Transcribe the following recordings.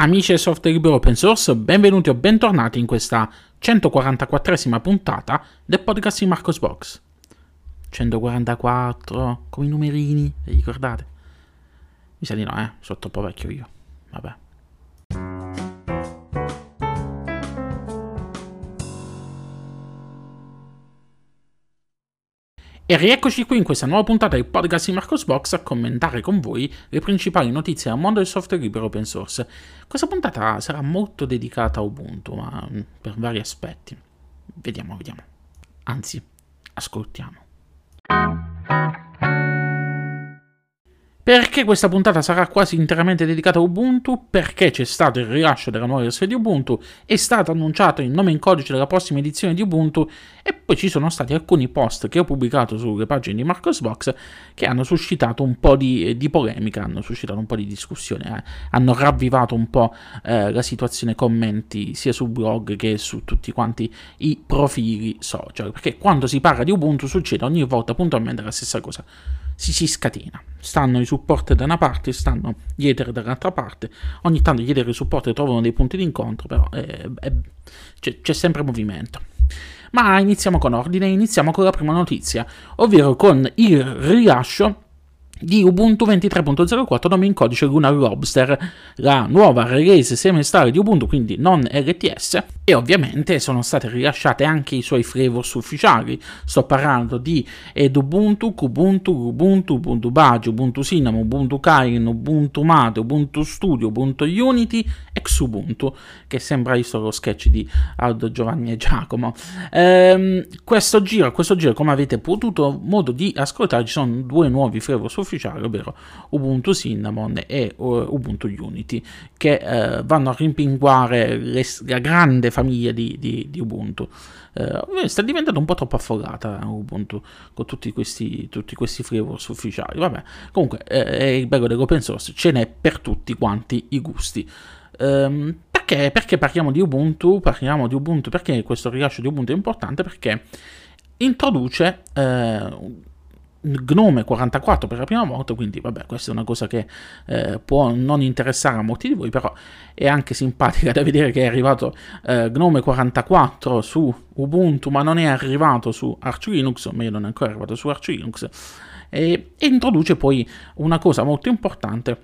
Amici del software libero open source, benvenuti o bentornati in questa 144esima puntata del podcast di Marcos Box. 144, come i numerini, vi ricordate? Mi sa di no, eh, sono troppo vecchio io. Vabbè. E rieccoci qui in questa nuova puntata del podcast di Marcos Box a commentare con voi le principali notizie del mondo del software libero open source. Questa puntata sarà molto dedicata a Ubuntu, ma mm, per vari aspetti. Vediamo, vediamo. Anzi, ascoltiamo. Perché questa puntata sarà quasi interamente dedicata a Ubuntu? Perché c'è stato il rilascio della nuova versione di Ubuntu, è stato annunciato il nome in codice della prossima edizione di Ubuntu e poi ci sono stati alcuni post che ho pubblicato sulle pagine di Marcosbox che hanno suscitato un po' di, di polemica, hanno suscitato un po' di discussione, eh. hanno ravvivato un po' eh, la situazione commenti sia sul blog che su tutti quanti i profili social, perché quando si parla di Ubuntu succede ogni volta puntualmente la stessa cosa si, si scatena. Stanno i supporter da una parte, stanno gli ether dall'altra parte. Ogni tanto gli ether e i supporter trovano dei punti d'incontro, però è, è, c'è, c'è sempre movimento. Ma iniziamo con ordine, iniziamo con la prima notizia, ovvero con il rilascio di Ubuntu 23.04 nome in codice Lunar Lobster, la nuova release semestrale di Ubuntu, quindi non LTS, e ovviamente sono state rilasciate anche i suoi flavors ufficiali. Sto parlando di Edubuntu, Kubuntu, Ubuntu, Ubuntu Badge, Ubuntu Cinnamon, Ubuntu Kylin, Ubuntu Mate, Ubuntu Studio, Ubuntu Unity e Xubuntu, che sembra visto lo sketch di Aldo Giovanni e Giacomo. Ehm, questo giro, questo giro, come avete potuto modo di ascoltare, ci sono due nuovi flavors ufficiali ufficiale, ovvero Ubuntu Cinnamon e uh, Ubuntu Unity, che uh, vanno a rimpinguare le, la grande famiglia di, di, di Ubuntu. Uh, sta diventando un po' troppo affollata Ubuntu con tutti questi, tutti questi flavors ufficiali. Vabbè, comunque è il bello dell'open source, ce n'è per tutti quanti i gusti. Um, perché, perché parliamo di Ubuntu? Parliamo di Ubuntu perché questo rilascio di Ubuntu è importante perché introduce eh, Gnome 44 per la prima volta, quindi vabbè, questa è una cosa che eh, può non interessare a molti di voi, però è anche simpatica da vedere che è arrivato eh, Gnome 44 su Ubuntu, ma non è arrivato su Arch Linux, o meglio non è ancora arrivato su Arch Linux, e, e introduce poi una cosa molto importante,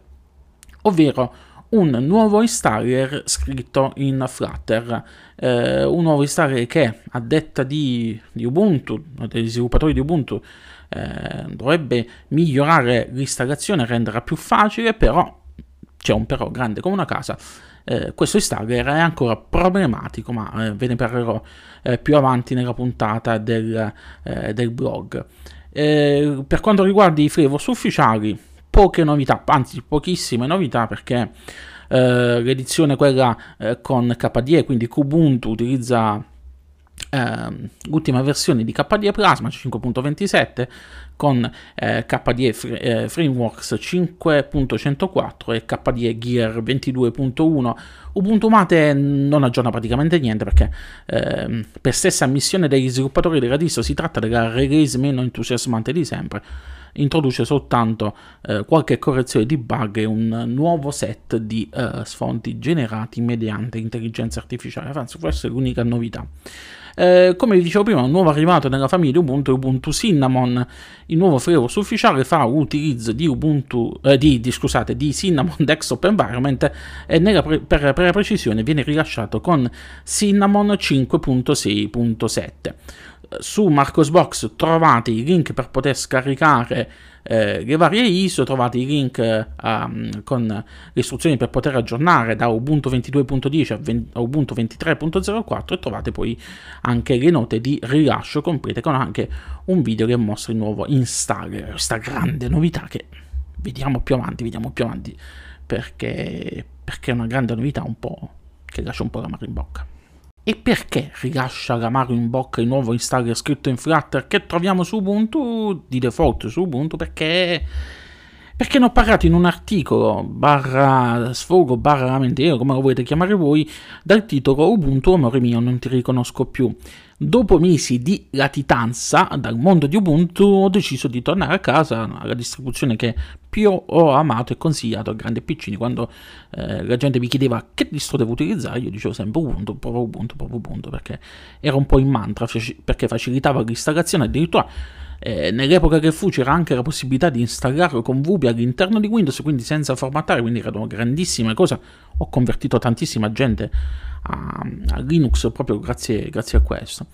ovvero un nuovo installer scritto in Flutter, eh, un nuovo installer che a detta di, di Ubuntu, degli sviluppatori di Ubuntu, eh, dovrebbe migliorare l'installazione, renderla più facile, però c'è un però grande come una casa. Eh, questo installer è ancora problematico, ma eh, ve ne parlerò eh, più avanti nella puntata del, eh, del blog. Eh, per quanto riguarda i flavors ufficiali, poche novità, anzi pochissime novità perché l'edizione quella con KDE, quindi Kubuntu, utilizza Uh, l'ultima versione di KDE Plasma 5.27 con eh, KDE Fr- eh, Frameworks 5.104 e KDE Gear 22.1 Ubuntu Mate non aggiorna praticamente niente perché eh, per stessa ammissione degli sviluppatori della distro si tratta della release meno entusiasmante di sempre. Introduce soltanto eh, qualche correzione di bug e un nuovo set di eh, sfondi generati mediante intelligenza artificiale. Anzi questa è l'unica novità eh, come vi dicevo prima, un nuovo arrivato nella famiglia Ubuntu è Ubuntu Cinnamon. Il nuovo flavor ufficiale fa utilizzo di Ubuntu, eh, di, di, scusate, di Cinnamon Desktop Environment e nella pre- per, per la precisione viene rilasciato con Cinnamon 5.6.7 su Marcosbox trovate i link per poter scaricare eh, le varie ISO, trovate i link eh, con le istruzioni per poter aggiornare da Ubuntu 22.10 a, 20, a Ubuntu 23.04 e trovate poi anche le note di rilascio complete con anche un video che mostra il nuovo installer, questa grande novità che vediamo più avanti, vediamo più avanti perché, perché è una grande novità un po' che lascia un po' la mano in bocca. E perché rilascia l'amaro in bocca il nuovo installer scritto in Flutter che troviamo su Ubuntu, di default su Ubuntu? Perché, perché ne ho parlato in un articolo, barra sfogo, barra lamentelo, come lo volete chiamare voi, dal titolo Ubuntu, amore mio, non ti riconosco più Dopo mesi di latitanza dal mondo di Ubuntu ho deciso di tornare a casa alla distribuzione che più ho amato e consigliato a grandi e piccini. Quando eh, la gente mi chiedeva che distro devo utilizzare, io dicevo sempre Ubuntu, provo Ubuntu, provo Ubuntu, perché era un po' in mantra, perché facilitava l'installazione addirittura eh, nell'epoca che fu c'era anche la possibilità di installarlo con VB all'interno di Windows, quindi senza formattare, quindi era una grandissima cosa. Ho convertito tantissima gente a, a Linux proprio grazie, grazie, a questo.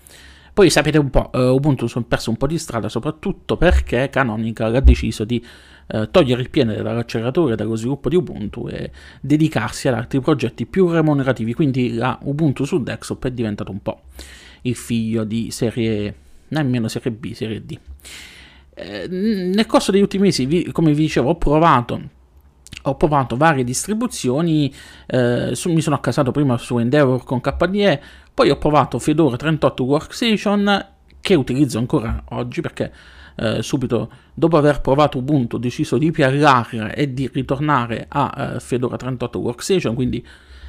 Poi sapete un po', uh, Ubuntu è perso un po' di strada, soprattutto perché Canonical ha deciso di uh, togliere il piede dall'acceleratore dallo sviluppo di Ubuntu e dedicarsi ad altri progetti più remunerativi, quindi la Ubuntu su desktop è diventato un po' il figlio di serie nemmeno serie B, serie D. Eh, nel corso degli ultimi mesi, come vi dicevo, ho provato, ho provato varie distribuzioni, eh, su, mi sono accasato prima su Endeavor con KDE, poi ho provato Fedora 38 Workstation, che utilizzo ancora oggi perché eh, subito dopo aver provato Ubuntu ho deciso di PRR e di ritornare a uh, Fedora 38 Workstation, quindi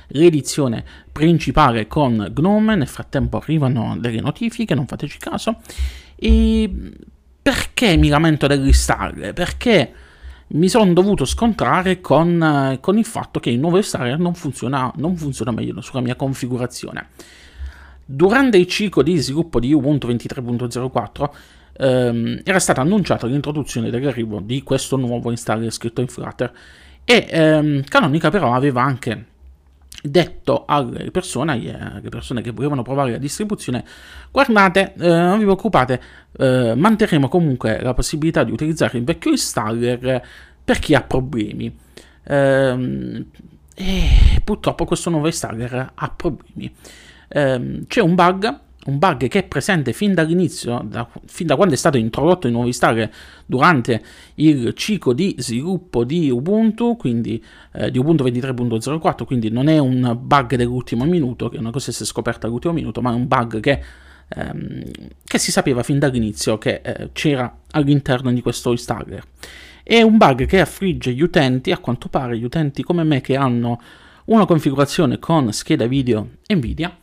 l'edizione principale con Gnome, nel frattempo arrivano delle notifiche, non fateci caso, e perché mi lamento dell'installer? Perché mi sono dovuto scontrare con, con, il fatto che il nuovo installer non funziona, non funziona meglio sulla mia configurazione. Durante il ciclo di sviluppo di Ubuntu 23.04 ehm, era stata annunciata l'introduzione dell'arrivo di questo nuovo installer scritto in Flutter e ehm, Canonica però aveva anche detto alle persone, alle persone che volevano provare la distribuzione, guardate, eh, non vi preoccupate, eh, manterremo comunque la possibilità di utilizzare il vecchio installer per chi ha problemi. Eh, e purtroppo questo nuovo installer ha problemi. Ehm, c'è un bug un bug che è presente fin dall'inizio, da, fin da quando è stato introdotto il nuovo installer durante il ciclo di sviluppo di Ubuntu, quindi eh, di Ubuntu 23.04, quindi non è un bug dell'ultimo minuto, che è una cosa che si è scoperta all'ultimo minuto, ma è un bug che, ehm, che si sapeva fin dall'inizio che eh, c'era all'interno di questo installer. È un bug che affligge gli utenti, a quanto pare gli utenti come me che hanno una configurazione con scheda video Nvidia,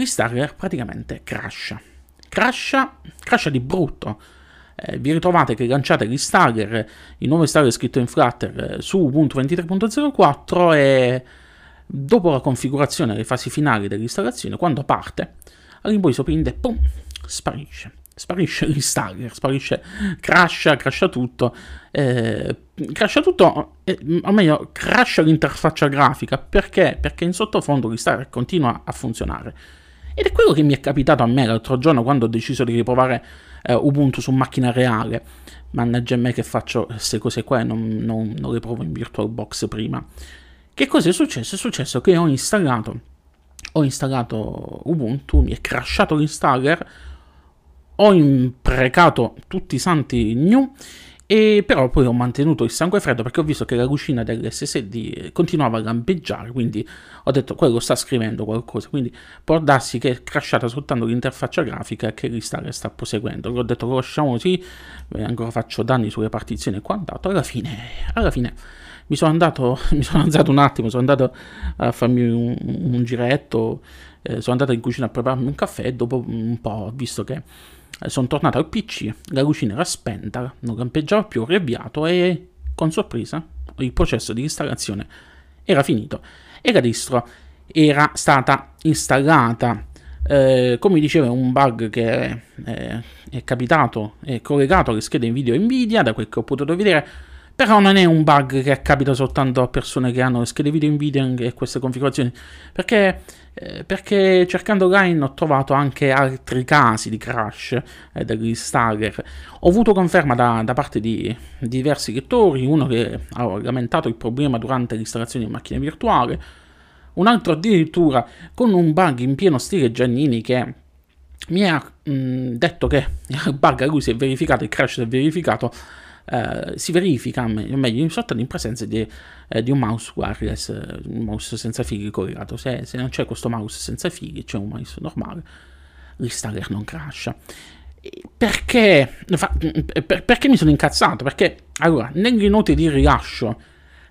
l'installer praticamente crasha. Crasha, crasha di brutto. Eh, vi ritrovate che lanciate l'installer, il nuovo installer scritto in Flutter eh, su Ubuntu 23.04 e dopo la configurazione le fasi finali dell'installazione, quando parte, all'improvviso prende, pum, sparisce. Sparisce l'installer, sparisce, crasha, crasha tutto, eh, crasha tutto, eh, o meglio, crasha l'interfaccia grafica, perché? Perché in sottofondo l'installer continua a funzionare ed è quello che mi è capitato a me l'altro giorno quando ho deciso di riprovare eh, Ubuntu su macchina reale. Mannaggia me che faccio queste cose qua e non, non, non le provo in VirtualBox prima. Che cosa è successo? È successo che ho installato, ho installato Ubuntu, mi è crashato l'installer, ho imprecato tutti i santi new e però poi ho mantenuto il sangue freddo perché ho visto che la lucina dell'SSD continuava a lampeggiare, quindi ho detto quello sta scrivendo qualcosa, quindi può darsi che è crashata soltanto l'interfaccia grafica che l'installer sta proseguendo. Ho detto lo lasciamo così, ancora faccio danni sulle partizioni e quant'altro. Alla fine, alla fine mi sono andato, mi sono alzato un attimo, sono andato a farmi un, un giretto, eh, sono andato in cucina a prepararmi un caffè e dopo un po' ho visto che eh, sono tornato al PC, la lucina era spenta, non lampeggiava più, ho riavviato e con sorpresa il processo di installazione era finito e la distro era stata installata. Eh, come dicevo, è un bug che è, è, capitato, è collegato alle schede video Nvidia, da quel che ho potuto vedere però non è un bug che capita soltanto a persone che hanno le schede video Nvidia e queste configurazioni, perché, eh, perché cercando online ho trovato anche altri casi di crash eh, dell'installer. Ho avuto conferma da, da parte di, di, diversi lettori, uno che ha lamentato il problema durante l'installazione di macchine virtuali, un altro addirittura con un bug in pieno stile Giannini che mi ha mh, detto che il bug a lui si è verificato, il crash si è verificato eh, si verifica, o meglio, soltanto in presenza di, eh, di un mouse wireless, eh, un mouse senza fili collegato. Se, se, non c'è questo mouse senza fili, c'è un mouse normale, l'installer non crasha. Perché, per, perché mi sono incazzato? Perché, allora, nelle note di rilascio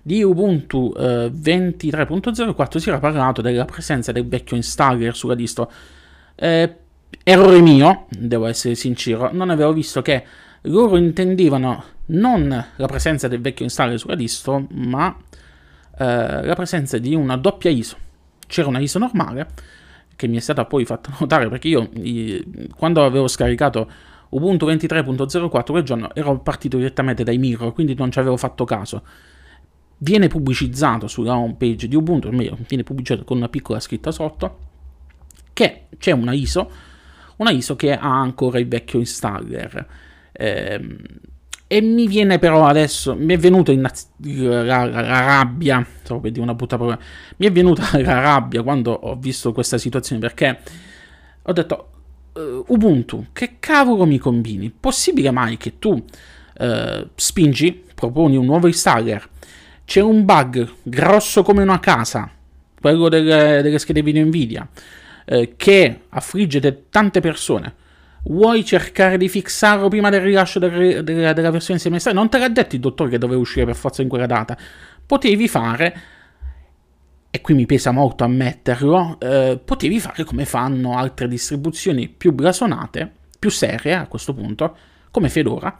di Ubuntu eh, 23.04 si era parlato della presenza del vecchio installer sulla distro. Eh, errore mio, devo essere sincero, non avevo visto che loro intendevano non la presenza del vecchio installer sulla distro, ma eh, la presenza di una doppia ISO. C'era una ISO normale che mi è stata poi fatta notare perché io quando avevo scaricato Ubuntu 23.04 quel giorno ero partito direttamente dai mirror, quindi non ci avevo fatto caso. Viene pubblicizzato sulla home page di Ubuntu, o meglio, viene pubblicizzato con una piccola scritta sotto, che c'è una ISO, una ISO che ha ancora il vecchio installer. Eh, e mi viene però adesso, mi è venuta in, la, la, la, rabbia, stavo per dire una brutta parola, mi è venuta la rabbia quando ho visto questa situazione perché ho detto, uh, Ubuntu, che cavolo mi combini? Possibile mai che tu uh, spingi, proponi un nuovo installer, c'è un bug grosso come una casa, quello delle, delle schede video Nvidia, uh, che affligge tante persone, vuoi cercare di fissarlo prima del rilascio del, del, della versione semestrale? Non te l'ha detto il dottore che doveva uscire per forza in quella data. Potevi fare, e qui mi pesa molto ammetterlo, eh, potevi fare come fanno altre distribuzioni più blasonate, più serie a questo punto, come Fedora,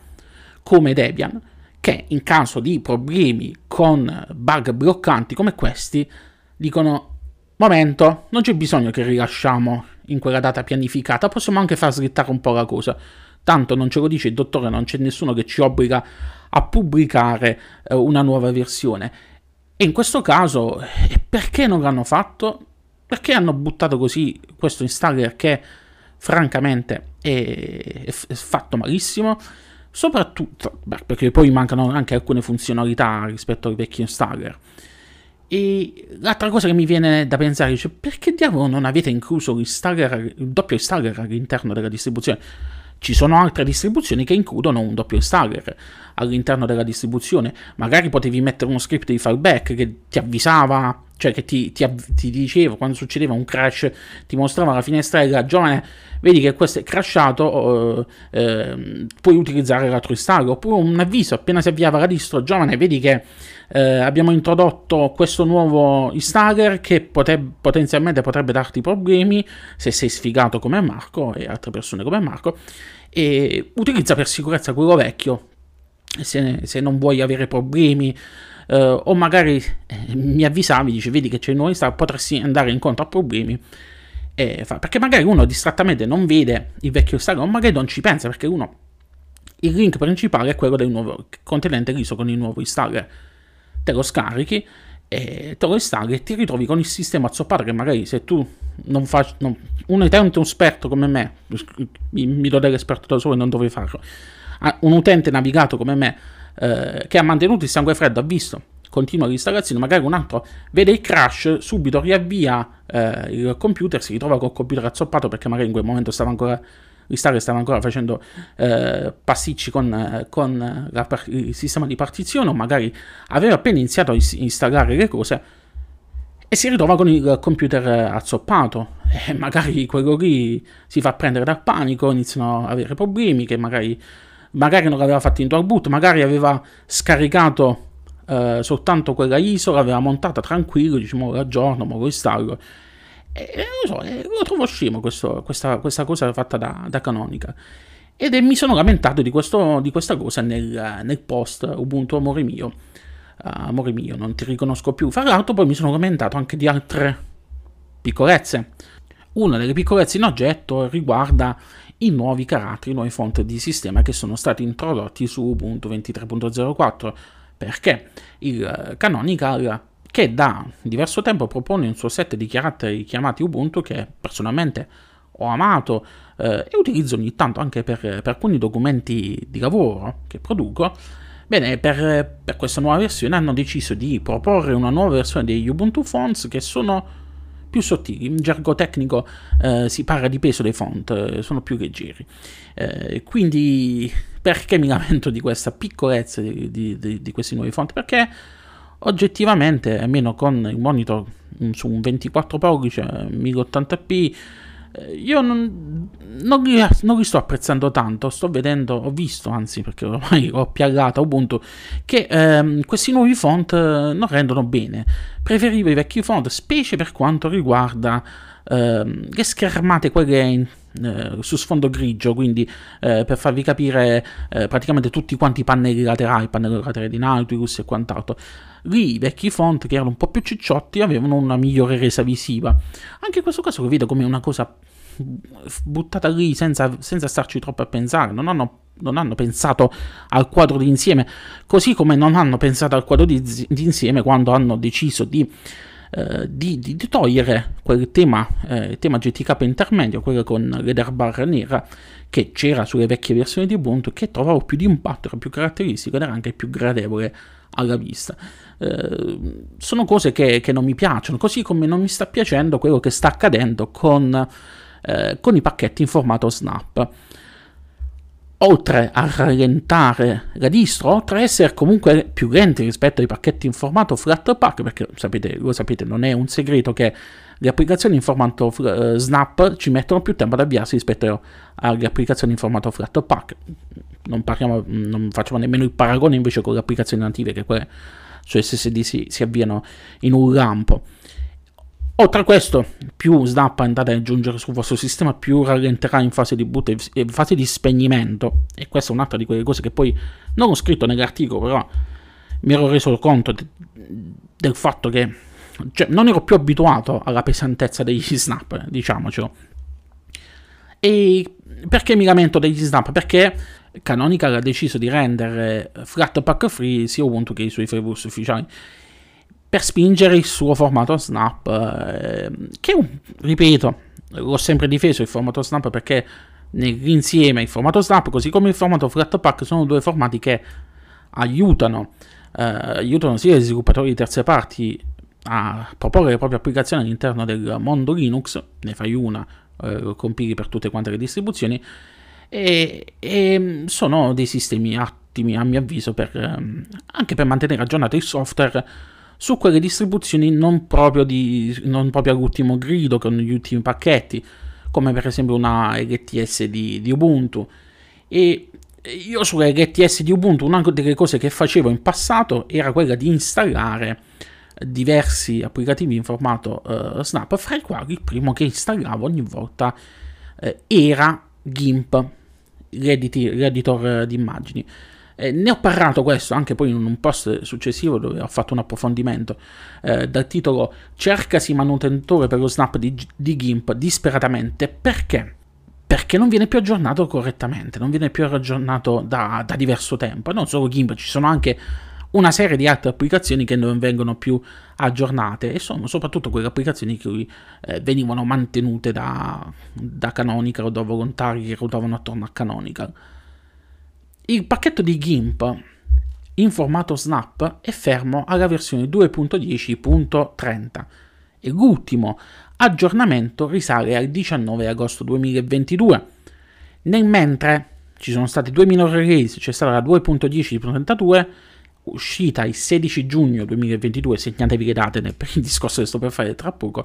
come Debian, che in caso di problemi con bug bloccanti come questi, dicono momento, non c'è bisogno che rilasciamo in quella data pianificata, possiamo anche far slittare un po' la cosa. Tanto non ce lo dice il dottore, non c'è nessuno che ci obbliga a pubblicare eh, una nuova versione. E in questo caso, eh, perché non l'hanno fatto? Perché hanno buttato così questo installer che francamente è, è fatto malissimo? Soprattutto beh, perché poi mancano anche alcune funzionalità rispetto ai vecchi installer. E l'altra cosa che mi viene da pensare, cioè, perché diavolo non avete incluso il doppio installer all'interno della distribuzione? Ci sono altre distribuzioni che includono un doppio installer all'interno della distribuzione. Magari potevi mettere uno script di fallback che ti avvisava, cioè che ti, ti, ti diceva quando succedeva un crash, ti mostrava la finestrella giovane, vedi che questo è crashato, eh, eh, puoi utilizzare l'altro installer. Oppure un avviso appena si avviava la distro, giovane, vedi che eh, abbiamo introdotto questo nuovo installer che pote- potenzialmente potrebbe darti problemi se sei sfigato come Marco e altre persone come Marco e utilizza per sicurezza quello vecchio. Se, se non vuoi avere problemi eh, o magari eh, mi avvisavi dice vedi che c'è il nuovo installer potresti andare incontro a problemi perché magari uno distrattamente non vede il vecchio installer o magari non ci pensa perché uno il link principale è quello del nuovo contenente riso con il nuovo installer te lo scarichi e te lo installi e ti ritrovi con il sistema zoppato che magari se tu non fai non, un utente un esperto come me mi, mi do dell'esperto da solo e non dovrei farlo. Un utente navigato come me eh, che ha mantenuto il sangue freddo ha visto continua l'installazione magari un altro vede il crash subito riavvia eh, il computer si ritrova col computer azzoppato perché magari in quel momento stava ancora Restare stava ancora facendo eh, pasticci con, eh, con la, il sistema di partizione o magari aveva appena iniziato a installare le cose e si ritrova con il computer azzoppato. E magari quello lì si fa prendere dal panico, iniziano a avere problemi che magari, magari non l'aveva fatto in dual boot, magari aveva scaricato eh, soltanto quella ISO, l'aveva montata tranquillo, diciamo l'aggiorno, ma lo installo e, lo so, eh, lo trovo scemo questo, questa, questa, cosa fatta da, da Canonica. Ed è, mi sono lamentato di, questo, di questa cosa nel, nel, post Ubuntu Amore mio. Uh, amore mio, non ti riconosco più. Fra l'altro poi mi sono lamentato anche di altre piccolezze. Una delle piccolezze in oggetto riguarda i nuovi caratteri, i nuovi font di sistema che sono stati introdotti su Ubuntu 23.04 perché il Canonical che da diverso tempo propone un suo set di caratteri chiamati Ubuntu che personalmente ho amato eh, e utilizzo ogni tanto anche per, per, alcuni documenti di lavoro che produco. Bene, per, per, questa nuova versione hanno deciso di proporre una nuova versione degli Ubuntu Fonts che sono più sottili. In gergo tecnico eh, si parla di peso dei font, eh, sono più leggeri. Eh, quindi perché mi lamento di questa piccolezza di, di, di, di questi nuovi font? Perché oggettivamente, almeno con il monitor su un 24 pollici 1080p, eh, io non, non, li, non, li, sto apprezzando tanto, sto vedendo, ho visto anzi perché ormai ho piallato Ubuntu, che ehm, questi nuovi font eh, non rendono bene. Preferivo i vecchi font, specie per quanto riguarda ehm, le schermate, quelle eh, su sfondo grigio, quindi eh, per farvi capire eh, praticamente tutti quanti i pannelli laterali, il pannello laterale di Nautilus e quant'altro. Lì i vecchi font che erano un po' più cicciotti avevano una migliore resa visiva. Anche in questo caso lo vedo come una cosa buttata lì senza, senza starci troppo a pensare, non hanno, non hanno, pensato al quadro d'insieme, così come non hanno pensato al quadro di, di insieme quando hanno deciso di, eh, di, di, di togliere quel tema, eh, tema GTK intermedio, quello con l'header bar nera, che c'era sulle vecchie versioni di Ubuntu, che trovavo più di impatto, era più caratteristico ed era anche più gradevole alla vista. Eh, sono cose che, che non mi piacciono, così come non mi sta piacendo quello che sta accadendo con eh, con i pacchetti in formato snap. Oltre a rallentare la distro, oltre a essere comunque più lenti rispetto ai pacchetti in formato Flatpak, perché sapete, lo sapete, non è un segreto che le applicazioni in formato uh, Snap ci mettono più tempo ad avviarsi rispetto alle applicazioni in formato Flatpak. Non, parliamo, non facciamo nemmeno il paragone invece con le applicazioni native che quelle su SSD si, si avviano in un lampo. Oltre a questo, più Snap andate ad aggiungere sul vostro sistema, più rallenterà in fase di boot e fase di spegnimento. E questa è un'altra di quelle cose che poi non ho scritto nell'articolo, però mi ero reso conto de- del fatto che cioè, non ero più abituato alla pesantezza degli snap, diciamocelo. E perché mi lamento degli snap? Perché Canonical ha deciso di rendere Flatpak free sia Ubuntu che i suoi freeboost ufficiali per spingere il suo formato Snap, eh, che, ripeto, l'ho sempre difeso il formato Snap perché nell'insieme il formato Snap, così come il formato Flatpak, sono due formati che aiutano, eh, aiutano sia gli sviluppatori di terze parti a proporre le proprie applicazioni all'interno del mondo Linux, ne fai una, eh, compili per tutte quante le distribuzioni, e, e, sono dei sistemi attimi a mio avviso per, eh, anche per mantenere aggiornato il software su quelle distribuzioni non proprio, di, non proprio all'ultimo grido, con gli ultimi pacchetti, come per esempio una LTS di, di Ubuntu. E io sulla LTS di Ubuntu una delle cose che facevo in passato era quella di installare diversi applicativi in formato uh, Snap, fra i quali il primo che installavo ogni volta uh, era GIMP, l'editor di immagini. Eh, ne ho parlato questo anche poi in un post successivo dove ho fatto un approfondimento eh, dal titolo Cercasi manutentore per lo snap di, di GIMP disperatamente perché? Perché non viene più aggiornato correttamente, non viene più aggiornato da, da diverso tempo. Non solo GIMP, ci sono anche una serie di altre applicazioni che non vengono più aggiornate e sono soprattutto quelle applicazioni che eh, venivano mantenute da, da Canonical o da volontari che ruotavano attorno a Canonical. Il pacchetto di GIMP in formato Snap è fermo alla versione 2.10.30 e l'ultimo aggiornamento risale al 19 agosto 2022. Nel mentre ci sono stati due minor release, c'è stata la 2.10.32 uscita il 16 giugno 2022, segnatevi le date il discorso che sto per fare tra poco,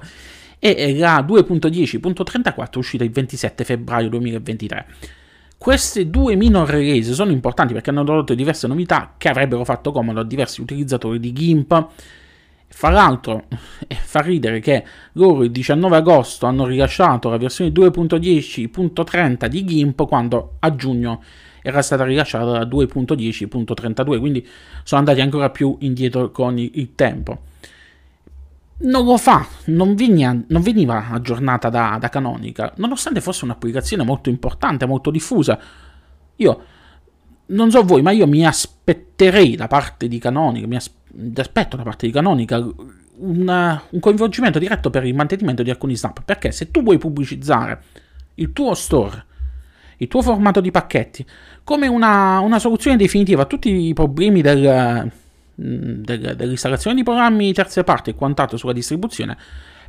e la 2.10.34 uscita il 27 febbraio 2023. Queste due minor release sono importanti perché hanno introdotto diverse novità che avrebbero fatto comodo a diversi utilizzatori di GIMP. Fra l'altro, eh, fa ridere che loro il 19 agosto hanno rilasciato la versione 2.10.30 di GIMP quando a giugno era stata rilasciata la 2.10.32, quindi sono andati ancora più indietro con il tempo non lo fa, non, venia, non veniva aggiornata da, da, Canonical, nonostante fosse un'applicazione molto importante, molto diffusa. Io non so voi, ma io mi aspetterei da parte di Canonical, mi aspetto da parte di Canonical un, un coinvolgimento diretto per il mantenimento di alcuni snap, perché se tu vuoi pubblicizzare il tuo store, il tuo formato di pacchetti, come una, una soluzione definitiva a tutti i problemi del, dell'installazione di programmi terze parti e quant'altro sulla distribuzione,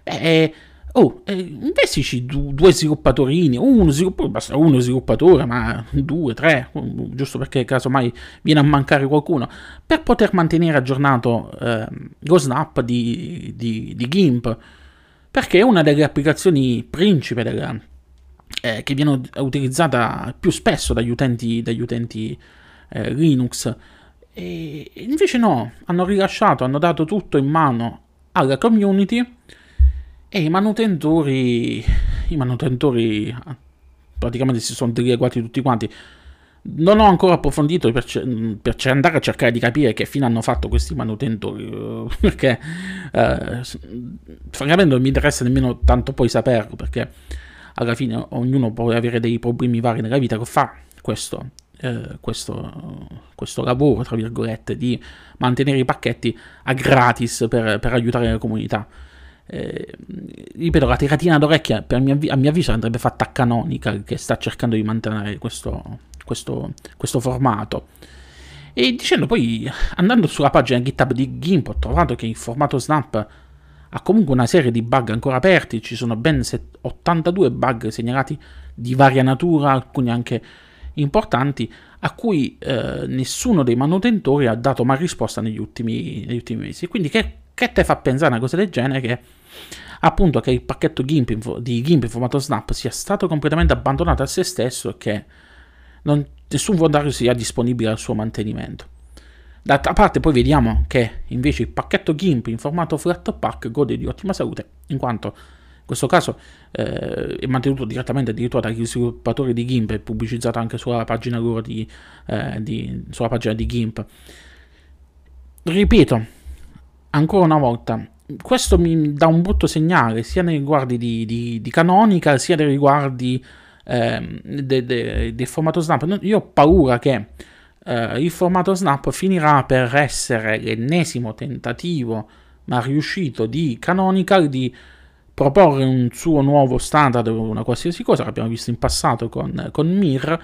beh, oh, eh, investici du, due sviluppatorini, uno sviluppatore, basta uno sviluppatore, ma due, tre, giusto perché casomai viene a mancare qualcuno, per poter mantenere aggiornato eh, lo snap di, di, di, GIMP, perché è una delle applicazioni principe della, eh, che viene utilizzata più spesso dagli utenti, dagli utenti eh, Linux e invece no, hanno rilasciato, hanno dato tutto in mano alla community e i manutentori, i manutentori praticamente si sono dileguati tutti quanti. Non ho ancora approfondito per, per, andare a cercare di capire che fine hanno fatto questi manutentori, perché eh, francamente non mi interessa nemmeno tanto poi saperlo, perché alla fine ognuno può avere dei problemi vari nella vita che fa questo, eh, questo, questo, lavoro, tra virgolette, di mantenere i pacchetti a gratis per, per aiutare la comunità. Eh, ripeto, la tiratina d'orecchia mio, a mio avviso andrebbe fatta a Canonical che sta cercando di mantenere questo, questo, questo formato. E dicendo poi, andando sulla pagina GitHub di GIMP, ho trovato che il formato Snap ha comunque una serie di bug ancora aperti, ci sono ben 82 bug segnalati di varia natura, alcuni anche importanti, a cui eh, nessuno dei manutentori ha dato mai risposta negli ultimi, negli ultimi mesi. Quindi che, che te fa pensare a una cosa del genere? Che appunto che il pacchetto GIMP di GIMP in formato Snap sia stato completamente abbandonato a se stesso e che non, nessun volontario sia disponibile al suo mantenimento. D'altra parte poi vediamo che invece il pacchetto GIMP in formato Flatpak gode di ottima salute, in quanto questo caso eh, è mantenuto direttamente addirittura dagli sviluppatori di GIMP e pubblicizzato anche sulla pagina loro di, eh, di, sulla pagina di GIMP. Ripeto, ancora una volta, questo mi dà un brutto segnale sia nei riguardi di, di, di Canonical sia nei riguardi eh, del de, de formato Snap. Io ho paura che eh, il formato Snap finirà per essere l'ennesimo tentativo, ma riuscito, di Canonical di proporre un suo nuovo standard o una qualsiasi cosa che abbiamo visto in passato con, con Mir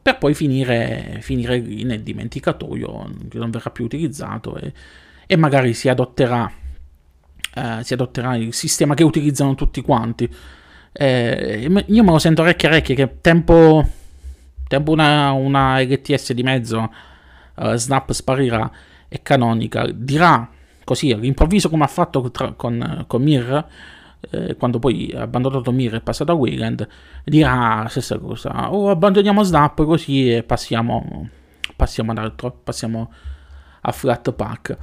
per poi finire, finire nel dimenticatoio che non verrà più utilizzato e, e magari si adotterà, eh, si adotterà il sistema che utilizzano tutti quanti. Eh, io me lo sento orecchie orecchie che tempo, tempo una, una LTS di mezzo, uh, Snap sparirà e Canonical dirà così all'improvviso come ha fatto tra, con, con Mir, eh, quando poi ha abbandonato Mir e è passato a Wayland, dirà la stessa cosa, o oh, abbandoniamo Snap così e passiamo, passiamo ad altro, passiamo a Flatpak.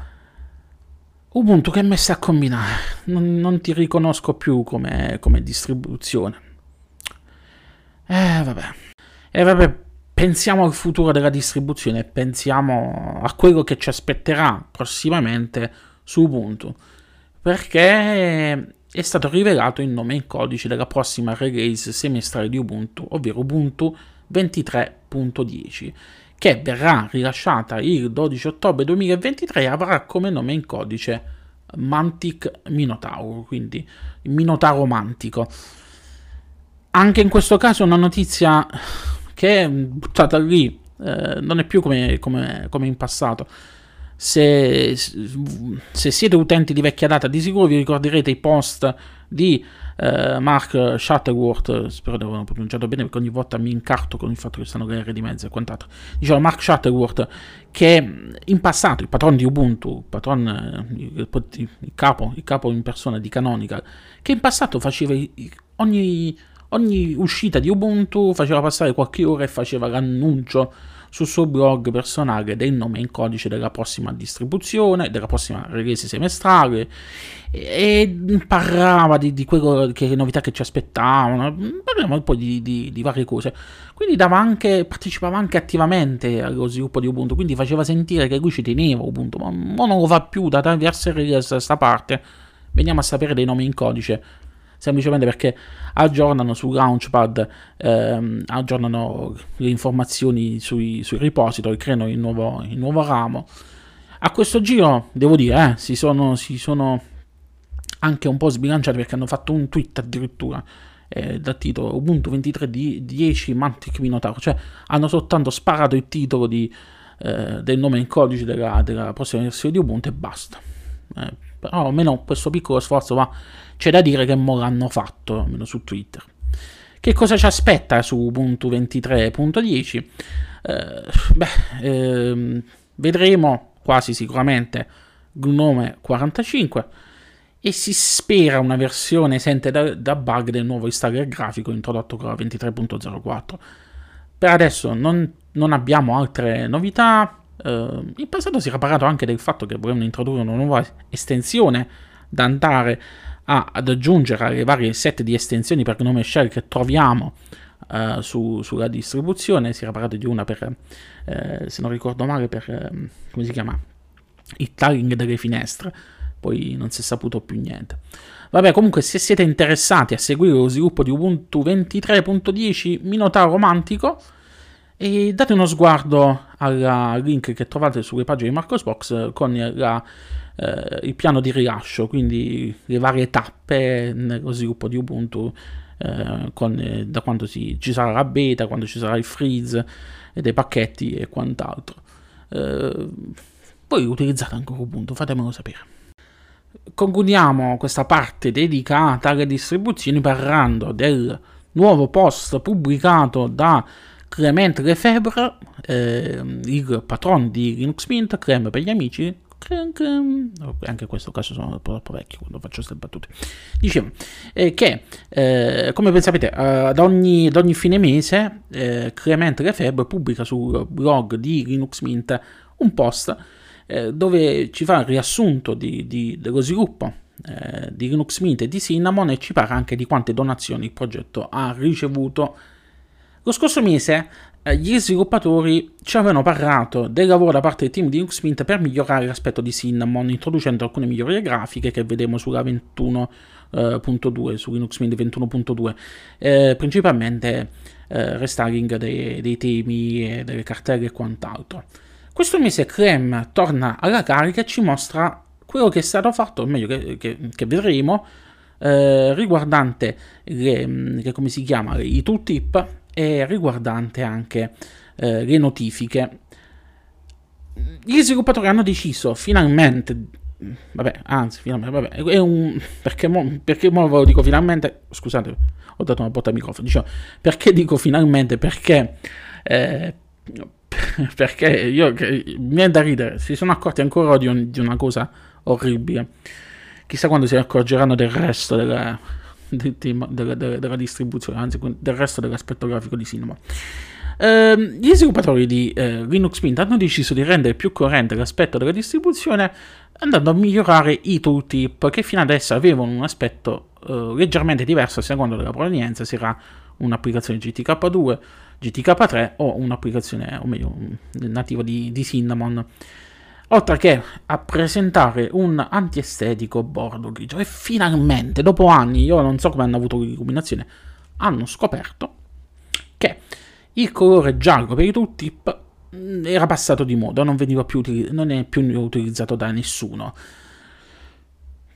Ubuntu che messa a combinare, non, non ti riconosco più come, come distribuzione. Eh vabbè. E vabbè, pensiamo al futuro della distribuzione, pensiamo a quello che ci aspetterà prossimamente su Ubuntu, perché è stato rivelato il nome in codice della prossima release semestrale di Ubuntu, ovvero Ubuntu 23.10 che verrà rilasciata il 12 ottobre 2023 avrà come nome in codice Mantic Minotauro, quindi il Minotauro mantico. Anche in questo caso una notizia che è buttata lì, eh, non è più come, come, come in passato. Se, se, siete utenti di vecchia data, di sicuro vi ricorderete i post di eh, Mark Shuttleworth, spero di averlo pronunciato bene perché ogni volta mi incarto con il fatto che stanno le di mezzo e quant'altro. Diciamo Mark Shuttleworth che in passato il patron di Ubuntu, patron, eh, il, il, capo, il capo in persona di Canonical, che in passato faceva ogni, ogni uscita di Ubuntu, faceva passare qualche ora e faceva l'annuncio sul suo blog personale del nome in codice della prossima distribuzione, della prossima release semestrale e parlava di, di quello che le novità che ci aspettavano, parliamo un po' di, di, di, varie cose. Quindi dava anche, partecipava anche attivamente allo sviluppo di Ubuntu, quindi faceva sentire che lui ci teneva Ubuntu, ma, non lo fa più da diverse release a sta parte. Veniamo a sapere dei nomi in codice semplicemente perché aggiornano su Launchpad, ehm, aggiornano le informazioni sui, sui repository, creano il nuovo, il nuovo, ramo. A questo giro, devo dire, eh, si, sono, si sono anche un po' sbilanciati perché hanno fatto un tweet addirittura eh, dal titolo Ubuntu 23.10 Mantic Minotauro, cioè hanno soltanto sparato il titolo di, eh, del nome in codice della, della prossima versione di Ubuntu e basta. Eh, però almeno questo piccolo sforzo va c'è da dire che mo l'hanno fatto, almeno su Twitter. Che cosa ci aspetta su Ubuntu 23.10? Eh, beh, ehm, vedremo quasi sicuramente Gnome 45 e si spera una versione esente da, da bug del nuovo installer grafico introdotto con la 23.04. Per adesso non, non abbiamo altre novità. Eh, in passato si era parlato anche del fatto che volevano introdurre una nuova estensione da andare a, ad aggiungere alle varie set di estensioni per nome shell che troviamo uh, su, sulla distribuzione, si era parlato di una per, eh, se non ricordo male, per, eh, come si chiama, il tagging delle finestre, poi non si è saputo più niente. Vabbè, comunque, se siete interessati a seguire lo sviluppo di Ubuntu 23.10 Minotauro Mantico, e date uno sguardo al link che trovate sulle pagine di Marcosbox con la, eh, il piano di rilascio, quindi le varie tappe nello sviluppo di Ubuntu, eh, con, eh, da quando si, ci sarà la beta, quando ci sarà il freeze dei pacchetti e quant'altro. Eh, voi utilizzate ancora Ubuntu, fatemelo sapere concludiamo questa parte dedicata alle distribuzioni parlando del nuovo post pubblicato da Clement Lefebvre, eh, il patrono di Linux Mint, Clem per gli amici. Clem, Clem. Anche in questo caso sono troppo vecchio quando faccio queste battute. Dicevo eh, che, eh, come ben sapete, eh, ad, ogni, ad, ogni, fine mese eh, Clement Lefebvre pubblica sul blog di Linux Mint un post eh, dove ci fa il riassunto di, di, dello sviluppo eh, di Linux Mint e di Cinnamon e ci parla anche di quante donazioni il progetto ha ricevuto. Lo scorso mese eh, gli sviluppatori ci avevano parlato del lavoro da parte del team di Linux Mint per migliorare l'aspetto di Cinnamon, introducendo alcune migliorie grafiche che vedremo sulla 21.2, su Linux Mint 21.2, eh, principalmente eh, restyling dei, dei temi, delle cartelle e quant'altro. Questo mese Clem torna alla carica e ci mostra quello che è stato fatto, o meglio che, che, che vedremo, eh, riguardante le, le, come si chiama, i tooltip e riguardante anche eh, le notifiche. Gli sviluppatori hanno deciso finalmente, vabbè, anzi, finalmente, vabbè, è un, perché, mo, perché mo ve lo dico finalmente, scusate, ho dato una botta al microfono, diciamo, perché dico finalmente? Perché... Eh, perché io mi viene da ridere, si sono accorti ancora di, un, di, una cosa orribile. Chissà quando si accorgeranno del resto della, del tema, della, della, della, distribuzione, anzi del resto dell'aspetto grafico di Cinema. Eh, gli sviluppatori di eh, Linux Mint hanno deciso di rendere più corrente l'aspetto della distribuzione andando a migliorare i tooltip che fino adesso avevano un aspetto eh, leggermente diverso a seconda della provenienza, se era un'applicazione GTK2 GTK3 o un'applicazione, o meglio, nativa di, di Cinnamon oltre che a presentare un antiestetico bordo grigio e finalmente dopo anni io non so come hanno avuto l'illuminazione hanno scoperto che il colore giallo per i tooltip mm, era passato di moda non, più, non è più utilizzato da nessuno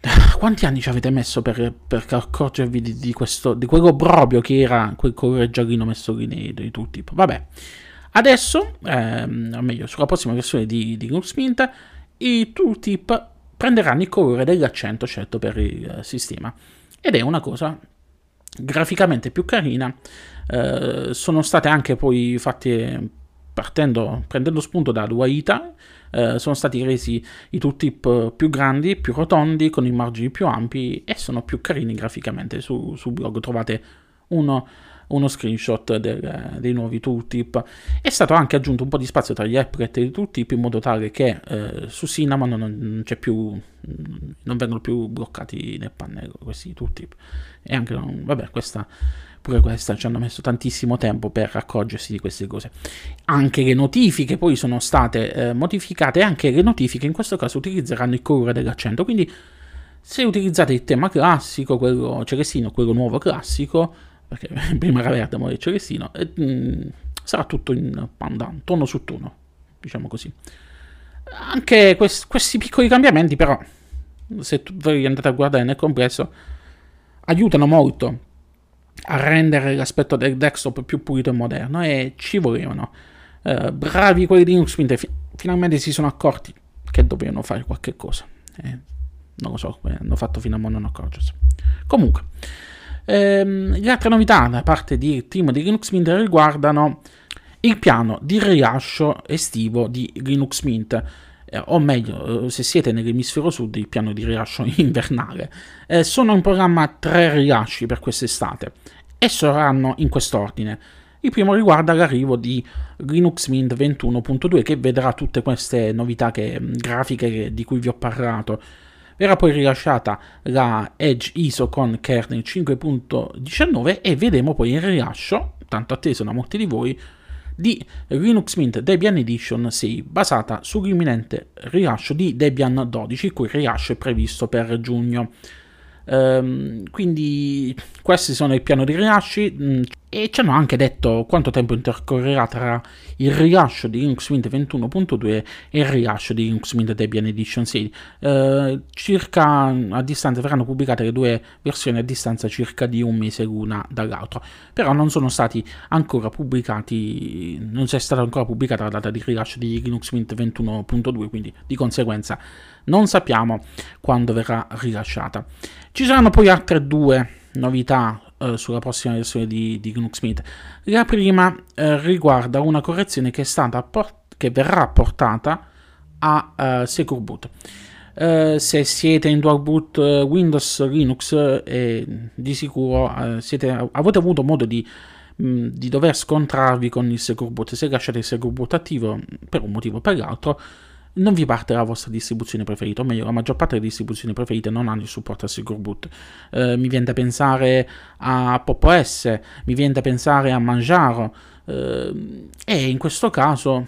quanti anni ci avete messo per, per accorgervi di, di, questo, di quell'obrobio che era quel colore giallino messo lì nei, tooltip? Vabbè, adesso, ehm, o meglio, sulla prossima versione di, di Linux i tooltip prenderanno il colore dell'accento scelto per il sistema. Ed è una cosa graficamente più carina. Eh, sono state anche poi fatte partendo, prendendo spunto da Duaita, eh, sono stati resi i tooltip più grandi, più rotondi, con i margini più ampi e sono più carini graficamente. Su, sul blog trovate uno, uno screenshot del, dei nuovi tooltip. È stato anche aggiunto un po' di spazio tra gli applet e i tooltip in modo tale che eh, su Cinnamon non, non, c'è più, non vengono più bloccati nel pannello questi tooltip. E anche, vabbè, questa pure questa ci hanno messo tantissimo tempo per accorgersi di queste cose. Anche le notifiche poi sono state eh, modificate anche le notifiche in questo caso utilizzeranno il colore dell'accento, quindi se utilizzate il tema classico, quello celestino, quello nuovo classico, perché prima era verde, ora è celestino, e, mh, mm, sarà tutto in pandan, tono su tono, diciamo così. Anche quest- questi piccoli cambiamenti però, se voi andate a guardare nel complesso, aiutano molto a rendere l'aspetto del desktop più pulito e moderno e ci volevano. Uh, bravi quelli di Linux Mint, fi- finalmente si sono accorti che dovevano fare qualche cosa. Eh, non lo so come hanno fatto fino a non accorgersi. Comunque, ehm, le altre novità da parte del team di Linux Mint riguardano il piano di rilascio estivo di Linux Mint. Eh, o meglio, eh, se siete nell'emisfero sud, il piano di rilascio invernale. Eh, sono in programma tre rilasci per quest'estate e saranno in quest'ordine. Il primo riguarda l'arrivo di Linux Mint 21.2 che vedrà tutte queste novità che, grafiche che, di cui vi ho parlato. Verrà poi rilasciata la Edge ISO con kernel 5.19 e vedremo poi il rilascio tanto atteso da molti di voi, di Linux Mint Debian Edition 6, basata sull'imminente rilascio di Debian 12, il cui rilascio è previsto per giugno. Um, quindi questi sono i piani di rilasci mm, e ci hanno anche detto quanto tempo intercorrerà tra il rilascio di Linux Mint 21.2 e il rilascio di Linux Mint Debian Edition 6. Uh, circa a distanza verranno pubblicate le due versioni a distanza circa di un mese l'una dall'altra, però non sono stati ancora pubblicati, non è stata ancora pubblicata la data di rilascio di Linux Mint 21.2, quindi di conseguenza non sappiamo quando verrà rilasciata. Ci saranno poi altre due novità eh, sulla prossima versione di, di Linux Mint. La prima eh, riguarda una correzione che, port- che verrà portata a uh, Secure Boot. Uh, se siete in dual boot uh, Windows Linux eh, di sicuro siete, avete avuto modo di, mh, mm, di, dover scontrarvi con il Secure Boot se lasciate il Secure Boot attivo per un motivo o per l'altro non vi parte la vostra distribuzione preferita, o meglio, la maggior parte delle distribuzioni preferite non hanno il supporto a Secure Boot. Eh, mi viene da pensare a Pop OS, mi viene da pensare a Manjaro, eh, e in questo caso,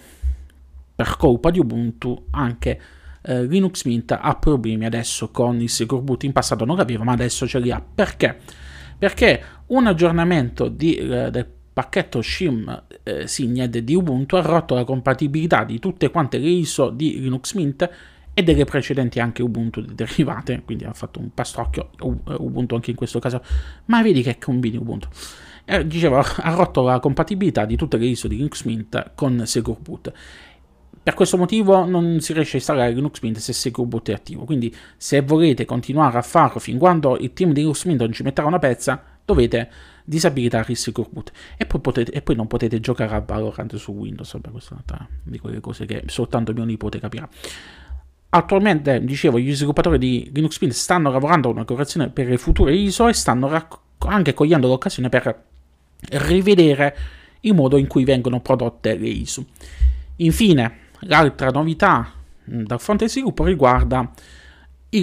per colpa di Ubuntu, anche eh, Linux Mint ha problemi adesso con il Secure Boot. In passato non l'aveva, ma adesso ce li ha. Perché? Perché un aggiornamento di, eh, del pacchetto shim eh, Signed di Ubuntu ha rotto la compatibilità di tutte quante le ISO di Linux Mint e delle precedenti anche Ubuntu derivate, quindi ha fatto un pastrocchio eh, Ubuntu anche in questo caso, ma vedi che combini Ubuntu. Eh, dicevo, ha rotto la compatibilità di tutte le ISO di Linux Mint con Secure Boot. Per questo motivo non si riesce a installare Linux Mint se Secure Boot è attivo, quindi se volete continuare a farlo fin quando il team di Linux Mint non ci metterà una pezza, dovete disabilitare il Secure Boot e poi, potete, e poi non potete giocare a Valorant su Windows. Vabbè, questa è una di quelle cose che soltanto mio nipote capirà. Attualmente, dicevo, gli sviluppatori di Linux Mint stanno lavorando a una correzione per le future ISO e stanno racc- anche cogliendo l'occasione per rivedere il modo in cui vengono prodotte le ISO. Infine, l'altra novità dal fronte di sviluppo riguarda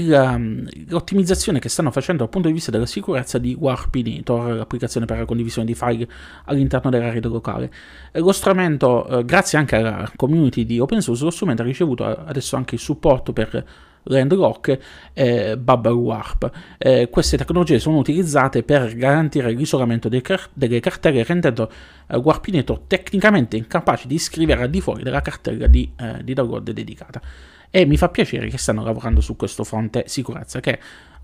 um, l'ottimizzazione che stanno facendo dal punto di vista della sicurezza di Warpinator, l'applicazione per la condivisione di file all'interno della rete locale. Lo strumento, eh, grazie anche alla community di open source, lo strumento ha ricevuto adesso anche il supporto per Landlock e Bubble Warp. Eh, queste tecnologie sono utilizzate per garantire l'isolamento car- delle cartelle rendendo eh, Warpinator tecnicamente incapace di scrivere al di fuori della cartella di, eh, di download dedicata e mi fa piacere che stanno lavorando su questo fronte sicurezza, che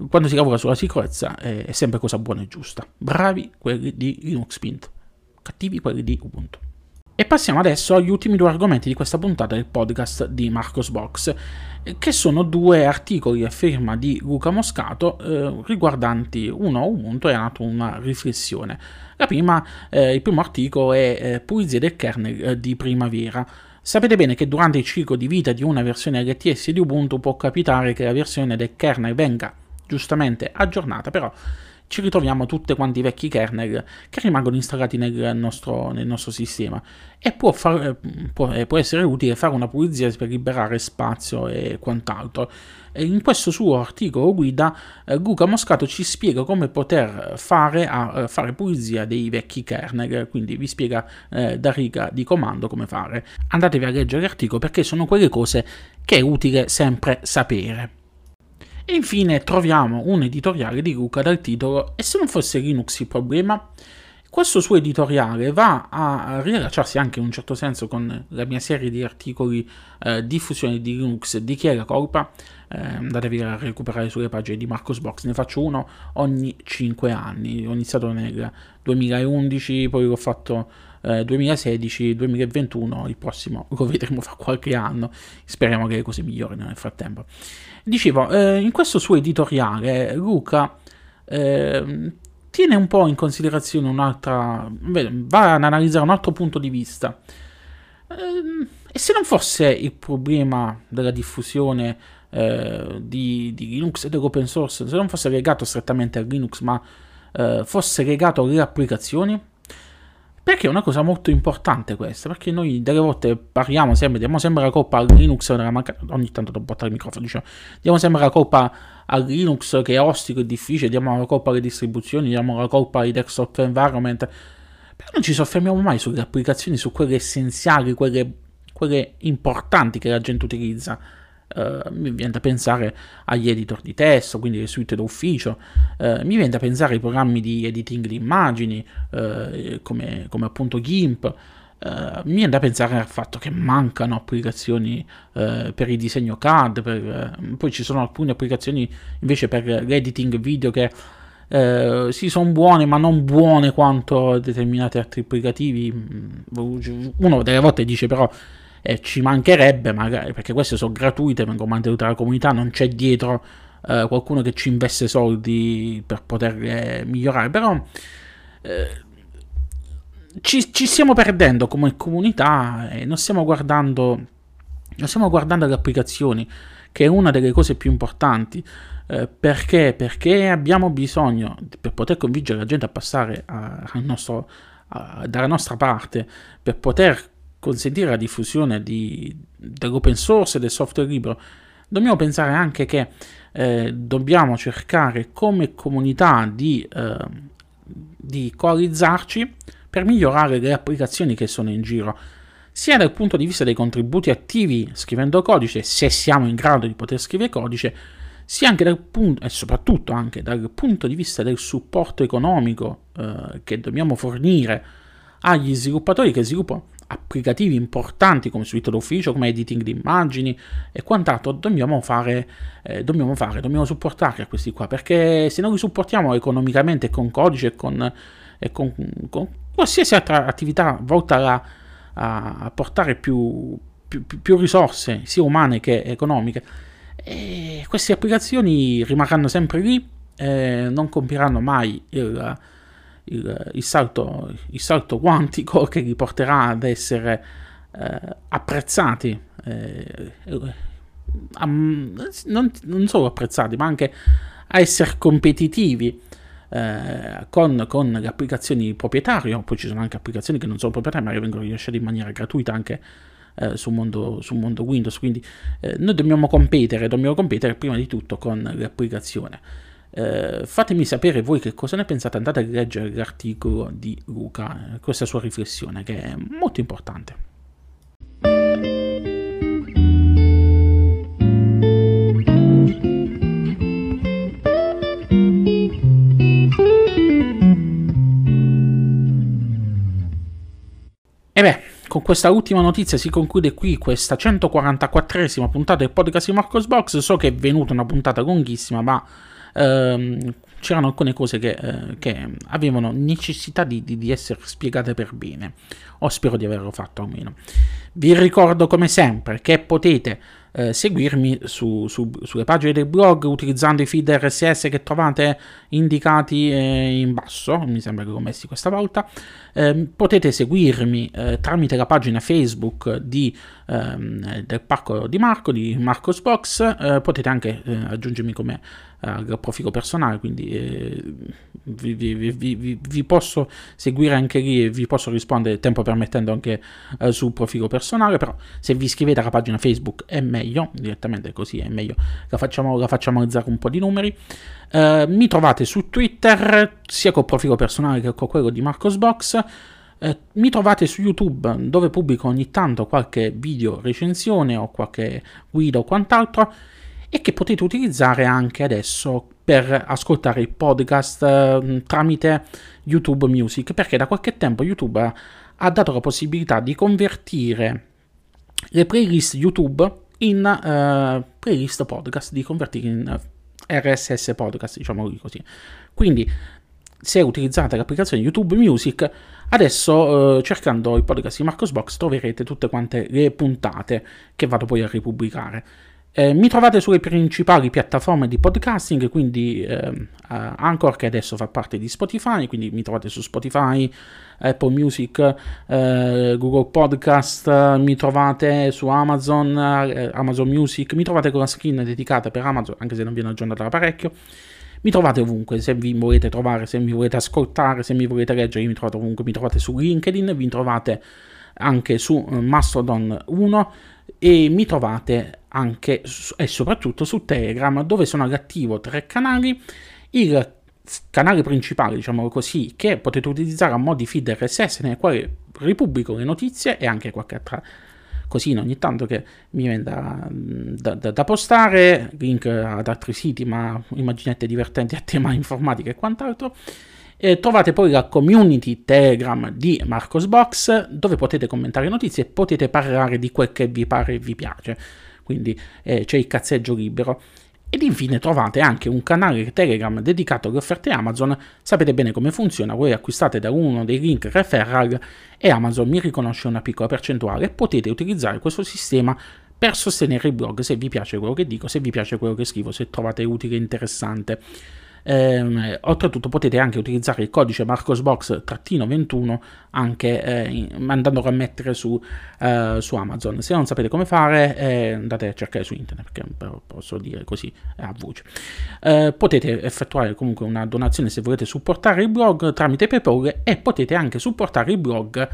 quando si lavora sulla sicurezza è sempre cosa buona e giusta. Bravi quelli di Linux Mint, cattivi quelli di Ubuntu. E passiamo adesso agli ultimi due argomenti di questa puntata del podcast di Marcos Box, che sono due articoli a firma di Luca Moscato eh, riguardanti uno Ubuntu e l'altro una riflessione. Prima, eh, il primo articolo è eh, Pulizia del kernel eh, di primavera Sapete bene che durante il ciclo di vita di una versione LTS di Ubuntu può capitare che la versione del kernel venga giustamente aggiornata, però ci ritroviamo tutti quanti i vecchi kernel che rimangono installati nel nostro, nel nostro sistema e può, far, può, può, essere utile fare una pulizia per liberare spazio e quant'altro. In questo suo articolo guida, eh, Luca Moscato ci spiega come poter fare, a, fare pulizia dei vecchi kernel, quindi vi spiega eh, da riga di comando come fare. Andatevi a leggere l'articolo perché sono quelle cose che è utile sempre sapere. E infine troviamo un editoriale di Luca dal titolo E se non fosse Linux il problema? Questo suo editoriale va a riallacciarsi anche in un certo senso con la mia serie di articoli eh, diffusione di Linux di chi è la colpa. Eh, andatevi a recuperare sulle pagine di Marcos Box, ne faccio uno ogni 5 anni. Ho iniziato nel 2011, poi l'ho fatto eh, 2016, 2021, il prossimo lo vedremo fra qualche anno. Speriamo che le cose migliorino nel frattempo. Dicevo, eh, in questo suo editoriale Luca eh, tiene un po' in considerazione un'altra, va ad analizzare un altro punto di vista. Eh, e se non fosse il problema della diffusione eh, di, di, Linux e dell'open source, se non fosse legato strettamente a Linux, ma eh, fosse legato alle applicazioni, perché è una cosa molto importante questa, perché noi delle volte parliamo sempre, diamo sempre la colpa a Linux, ogni tanto devo portare il microfono, diciamo, diamo sempre la colpa a Linux che è ostico e difficile, diamo la colpa alle distribuzioni, diamo la colpa ai desktop environment, Però non ci soffermiamo mai sulle applicazioni, su quelle essenziali, quelle, quelle importanti che la gente utilizza. Uh, mi viene da pensare agli editor di testo, quindi le suite d'ufficio, uh, mi viene da pensare ai programmi di editing di immagini, uh, come, come, appunto GIMP, mi viene da pensare al fatto che mancano applicazioni per il disegno CAD, per, poi ci sono alcune applicazioni invece per l'editing video che eh, sì, sono buone, ma non buone quanto determinati altri applicativi. Mm, uno delle volte dice però eh, ci mancherebbe, magari, perché queste sono gratuite, vengono mantenute dalla comunità, non c'è dietro eh, qualcuno che ci investe soldi per poterle migliorare, però eh, ci, ci, stiamo perdendo come comunità e non stiamo guardando, non stiamo guardando le applicazioni, che è una delle cose più importanti. Eh, perché? Perché abbiamo bisogno, per poter convincere la gente a passare a, a nostro, a, dalla nostra parte, per poter consentire la diffusione di, dell'open source e del software libero, dobbiamo pensare anche che eh, dobbiamo cercare come comunità di, eh, di coalizzarci per migliorare le applicazioni che sono in giro sia dal punto di vista dei contributi attivi scrivendo codice, se siamo in grado di poter scrivere codice, sia anche dal punto, e soprattutto anche dal punto di vista del supporto economico eh, che dobbiamo fornire agli sviluppatori che sviluppano applicativi importanti come suite d'ufficio, come editing di immagini e quant'altro, dobbiamo fare, eh, dobbiamo fare, dobbiamo supportare a questi qua, perché se non li supportiamo economicamente con codice e con, e con, con qualsiasi altra attività volta a, a portare più, più, più risorse, sia umane che economiche, e queste applicazioni rimarranno sempre lì, eh, non compiranno mai il, il, il, salto, il, salto, quantico che li porterà ad essere eh, apprezzati, eh, a, non, non, solo apprezzati, ma anche a essere competitivi. Eh, con, con, le applicazioni proprietarie, poi ci sono anche applicazioni che non sono proprietarie ma che vengono rilasciate in maniera gratuita anche eh, sul, mondo, sul, mondo, Windows. Quindi eh, noi dobbiamo competere, dobbiamo competere prima di tutto con l'applicazione. Eh, fatemi sapere voi che cosa ne pensate, andate a leggere l'articolo di Luca, eh, questa sua riflessione che è molto importante. E beh, con questa ultima notizia si conclude qui questa 144esima puntata del podcast di Marcos Box. So che è venuta una puntata lunghissima, ma ehm, c'erano alcune cose che, eh, che avevano necessità di, di, di, essere spiegate per bene, o spero di averlo fatto almeno. Vi ricordo come sempre che potete eh, seguirmi su, su, sulle pagine del blog utilizzando i feed RSS che trovate indicati eh, in basso, mi sembra che l'ho messi questa volta. Eh, potete seguirmi eh, tramite la pagina Facebook di, ehm, del Parco di Marco, di Marcos Box, eh, potete anche eh, aggiungermi come al profilo personale, quindi vi, vi, vi, vi, posso seguire anche lì e vi posso rispondere tempo permettendo anche sul profilo personale, però se vi iscrivete alla pagina Facebook è meglio direttamente così è meglio, la facciamo, la facciamo alzare un po' di numeri. Uh, mi trovate su Twitter, sia col profilo personale che con quello di Marcosbox. Uh, mi trovate su YouTube dove pubblico ogni tanto qualche video recensione o qualche guida o quant'altro e che potete utilizzare anche adesso per ascoltare il podcast uh, tramite YouTube Music perché da qualche tempo YouTube ha dato la possibilità di convertire le playlist YouTube in uh, playlist podcast, di convertire in eh, RSS podcast, diciamo così. Quindi, se utilizzate l'applicazione YouTube Music, adesso uh, cercando il podcast di Marcos Box troverete tutte quante le puntate che vado poi a ripubblicare. Eh, mi trovate sulle principali piattaforme di podcasting, quindi eh, Anchor che adesso fa parte di Spotify, quindi mi trovate su Spotify, Apple Music, eh, Google Podcast, mi trovate su Amazon, eh, Amazon Music, mi trovate con la skin dedicata per Amazon, anche se non viene aggiornata da parecchio. Mi trovate ovunque, se vi volete trovare, se mi volete ascoltare, se mi volete leggere, mi trovate ovunque, mi trovate su LinkedIn, vi trovate anche su eh, Mastodon 1 e mi trovate anche e soprattutto su Telegram dove sono all'attivo tre canali. Il canale principale, diciamo così, che potete utilizzare a mo' di feed RSS nel quale ripubblico le notizie e anche qualche altra cosina ogni tanto che mi viene da, da, da, da, postare, link ad altri siti, ma immaginette divertenti a tema informatica e quant'altro. E trovate poi la community Telegram di Marcosbox dove potete commentare notizie e potete parlare di quel che vi pare e vi piace. Quindi eh, c'è il cazzeggio libero. Ed infine trovate anche un canale Telegram dedicato alle offerte Amazon, sapete bene come funziona, voi acquistate da uno dei link referral e Amazon mi riconosce una piccola percentuale potete utilizzare questo sistema per sostenere il blog se vi piace quello che dico, se vi piace quello che scrivo, se trovate utile e interessante. Eh, oltretutto potete anche utilizzare il codice marcosbox-21 anche eh, andandolo a mettere su, eh, su, Amazon. Se non sapete come fare eh, andate a cercare su internet perché posso dire così a voce. Eh, potete effettuare comunque una donazione se volete supportare il blog tramite PayPal e potete anche supportare il blog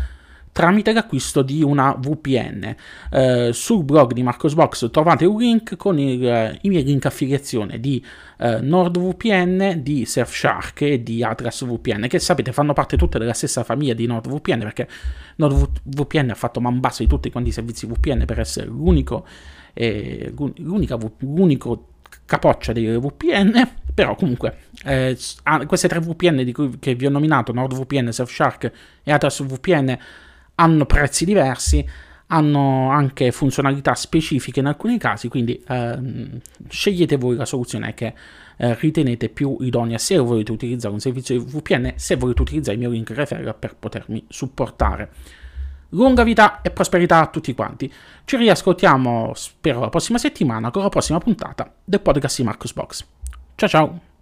tramite l'acquisto di una VPN. Eh, sul blog di Marcosbox trovate un link con il, eh, i miei link affiliazione di eh, NordVPN, di Surfshark e di Atlas VPN, che sapete fanno parte tutte della stessa famiglia di NordVPN, perché NordVPN ha fatto man basso di tutti quanti i servizi VPN per essere l'unico, eh, l'unica, l'unico capoccia delle VPN, però comunque eh, queste tre VPN di cui, che vi ho nominato, NordVPN, Surfshark e Atlas VPN, hanno prezzi diversi, hanno anche funzionalità specifiche in alcuni casi, quindi ehm, scegliete voi la soluzione che eh, ritenete più idonea se volete utilizzare un servizio di VPN, se volete utilizzare il mio link referral per potermi supportare. Lunga vita e prosperità a tutti quanti. Ci riascoltiamo, spero, la prossima settimana con la prossima puntata del podcast di Marcus Box. Ciao ciao!